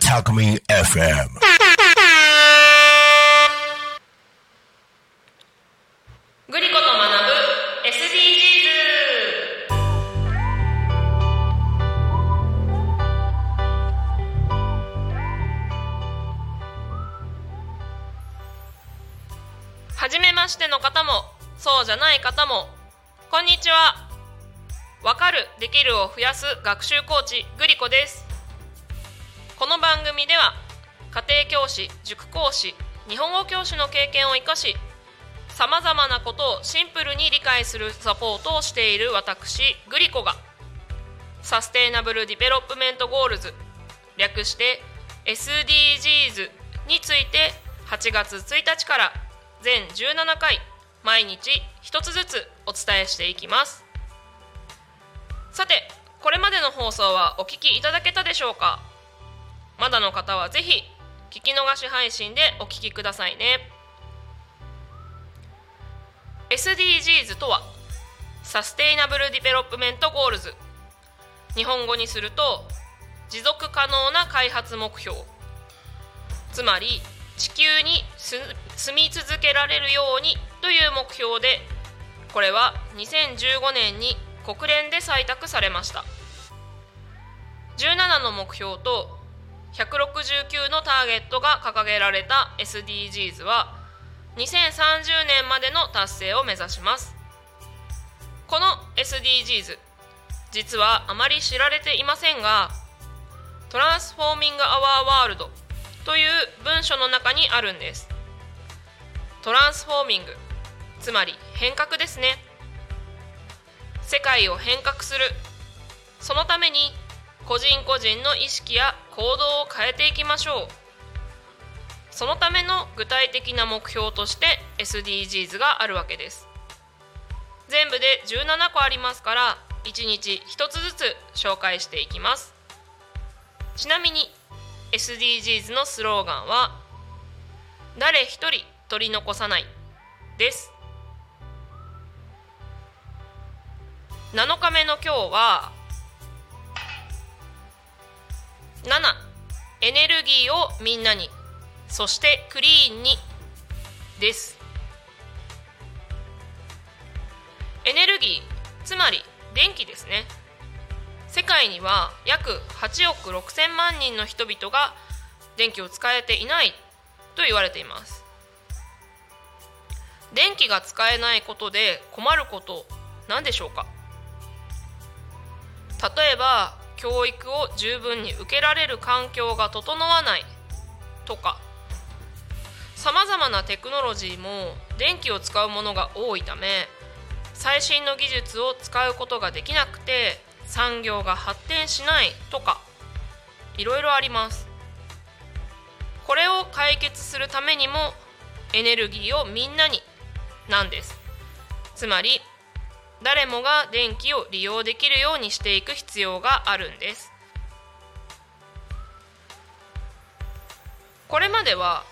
タクミン FM グリコと学ぶ SDGs はじめましての方もそうじゃない方もこんにちは。わかるできるを増やす学習コーチグリコです。この番組では家庭教師塾講師日本語教師の経験を生かしさまざまなことをシンプルに理解するサポートをしている私グリコが Sustainable Development Goals 略して SDGs について8月1日から全17回毎日一つずつお伝えしていきます。さてこれまでの放送はお聞きいただけたでしょうか？まだの方はぜひ聞き逃し配信でお聞きくださいね。SDGs とは Sustainable Development Goals。日本語にすると持続可能な開発目標。つまり地球に住み続けられるようにという目標でこれは2015年に国連で採択されました。17の目標と169のターゲットが掲げられた SDGs は2030年までの達成を目指します。この SDGs 実はあまり知られていませんがトランスフォーミング・アワー・ワールドという文書の中にあるんです。トランスフォーミングつまり変革ですね。世界を変革する。そのために個人個人の意識や行動を変えていきましょう。そのための具体的な目標として SDGs があるわけです。全部で17個ありますから1日1つずつ紹介していきます。ちなみに SDGs のスローガンは誰一人取り残さないです。7日目の今日は7エネルギーをみんなに。そしてクリーンに。です。エネルギーつまり電気ですね。世界には約8億6千万人の人々が電気を使えていないと言われています。電気が使えないことで困ること何でしょうか？例えば教育を十分に受けられる環境が整わないとかさまざまなテクノロジーも電気を使うものが多いため最新の技術を使うことができなくて産業が発展しないとかいろいろあります。これを解決するためにもエネルギーをみんなになんです。つまり誰もが電気を利用できるようにしていく必要があるんです。これまでは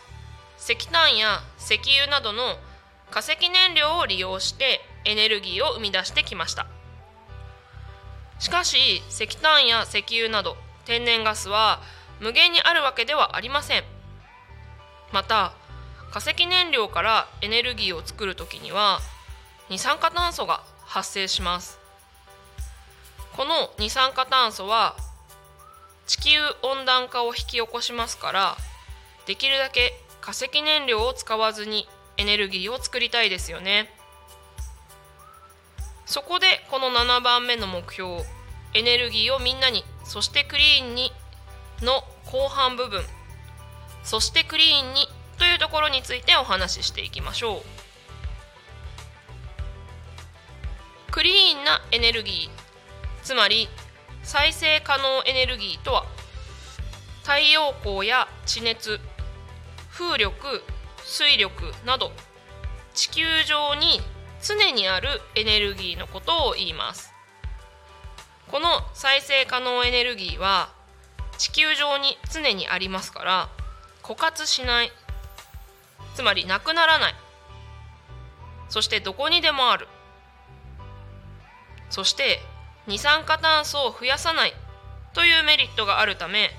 石炭や石油などの化石燃料を利用してエネルギーを生み出してきました。しかし石炭や石油など天然ガスは無限にあるわけではありません。また化石燃料からエネルギーを作る時には二酸化炭素が発生します。この二酸化炭素は地球温暖化を引き起こしますからできるだけ化石燃料を使わずにエネルギーを作りたいですよね。そこでこの7番目の目標エネルギーをみんなにそしてクリーンにの後半部分そしてクリーンにというところについてお話ししていきましょう。クリーンなエネルギー。つまり再生可能エネルギーとは太陽光や地熱風力水力など地球上に常にあるエネルギーのことを言います。この再生可能エネルギーは地球上に常にありますから枯渇しない。つまりなくならない。そしてどこにでもある。そして二酸化炭素を増やさない。というメリットがあるため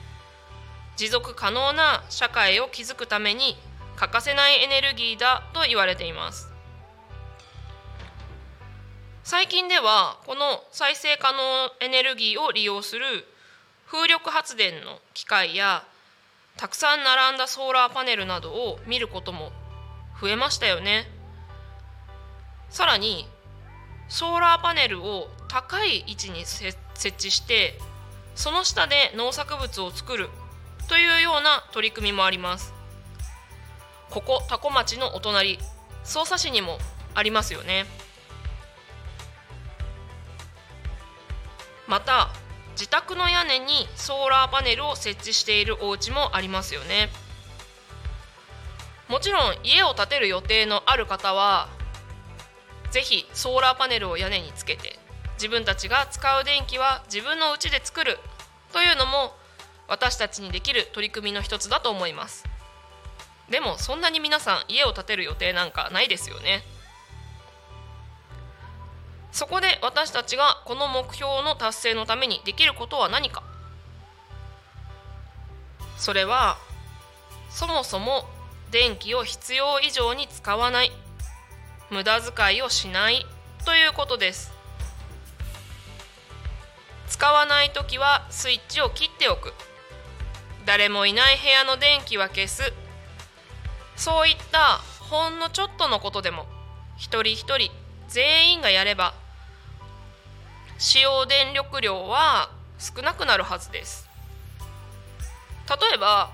持続可能な社会を築くために欠かせないエネルギーだと言われています。最近ではこの再生可能エネルギーを利用する風力発電の機械やたくさん並んだソーラーパネルなどを見ることも増えましたよね。さらにソーラーパネルを高い位置に設置してその下で農作物を作るというような取り組みもあります。ここ多古町のお隣匝瑳市にもありますよね。また自宅の屋根にソーラーパネルを設置しているお家もありますよね。もちろん家を建てる予定のある方はぜひソーラーパネルを屋根につけて自分たちが使う電気は自分の家で作るというのも私たちにできる取り組みの一つだと思います。でもそんなに皆さん家を建てる予定なんかないですよね。そこで私たちがこの目標の達成のためにできることは何か。それはそもそも電気を必要以上に使わない。無駄遣いをしないということです。使わない時はスイッチを切っておく。誰もいない部屋の電気は消す。そういったほんのちょっとのことでも一人一人全員がやれば使用電力量は少なくなるはずです。例えば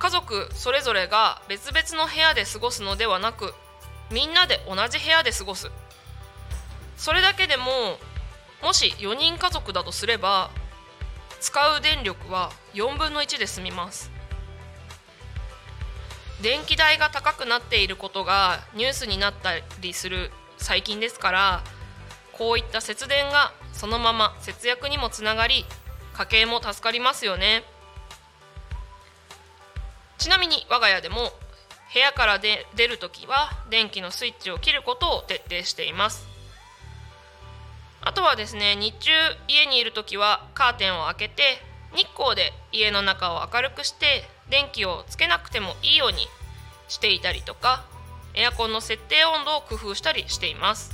家族それぞれが別々の部屋で過ごすのではなくみんなで同じ部屋で過ごす。それだけでももし4人家族だとすれば使う電力は4分の1で済みます。電気代が高くなっていることがニュースになったりする最近ですからこういった節電がそのまま節約にもつながり家計も助かりますよね。ちなみに我が家でも部屋からで出るときは電気のスイッチを切ることを徹底しています。あとはですね日中家にいるときはカーテンを開けて日光で家の中を明るくして電気をつけなくてもいいようにしていたりとかエアコンの設定温度を工夫したりしています。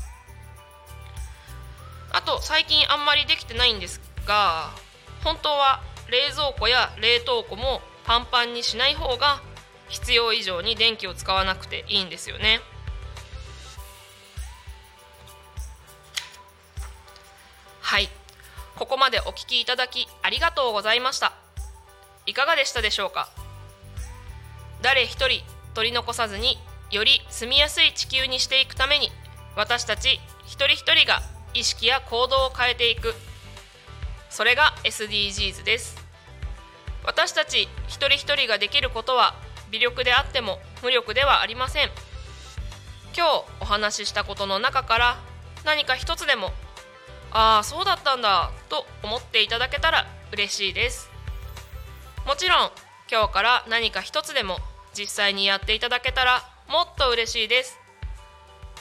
あと最近あんまりできてないんですが本当は冷蔵庫や冷凍庫もパンパンにしない方が必要以上に電気を使わなくていいんですよね。はい。ここまでお聞きいただきありがとうございました。いかがでしたでしょうか？誰一人取り残さずにより住みやすい地球にしていくために私たち一人一人が意識や行動を変えていく。それが SDGs です。私たち一人一人ができることは微力であっても無力ではありません。今日お話ししたことの中から何か一つでもああそうだったんだと思っていただけたら嬉しいです。もちろん今日から何か一つでも実際にやっていただけたらもっと嬉しいです。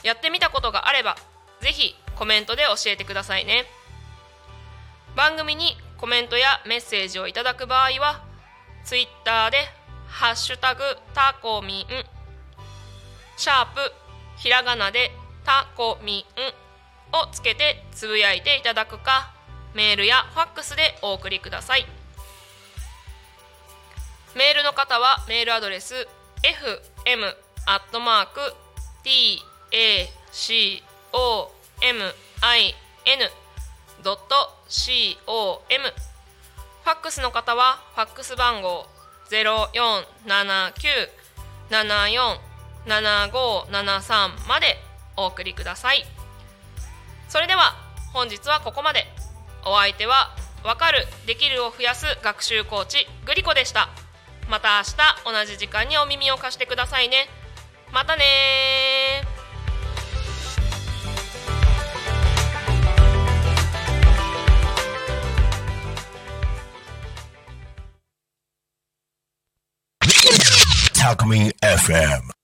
やってみたことがあればぜひコメントで教えてくださいね。番組にコメントやメッセージをいただく場合は Twitter で「ハッシュタグタコミン」シャープひらがなでタコミンをつけてつぶやいていただくかメールやファックスでお送りください。メールの方はメールアドレス fm アットマーク t a c o m i n ドット c o m ファックスの方はファックス番号ゼロ四七九七四七五七三までお送りください。それでは本日はここまで。お相手は分かるできるを増やす学習コーチグリコでした。また明日同じ時間にお耳を貸してくださいね。またね Alchemy FM.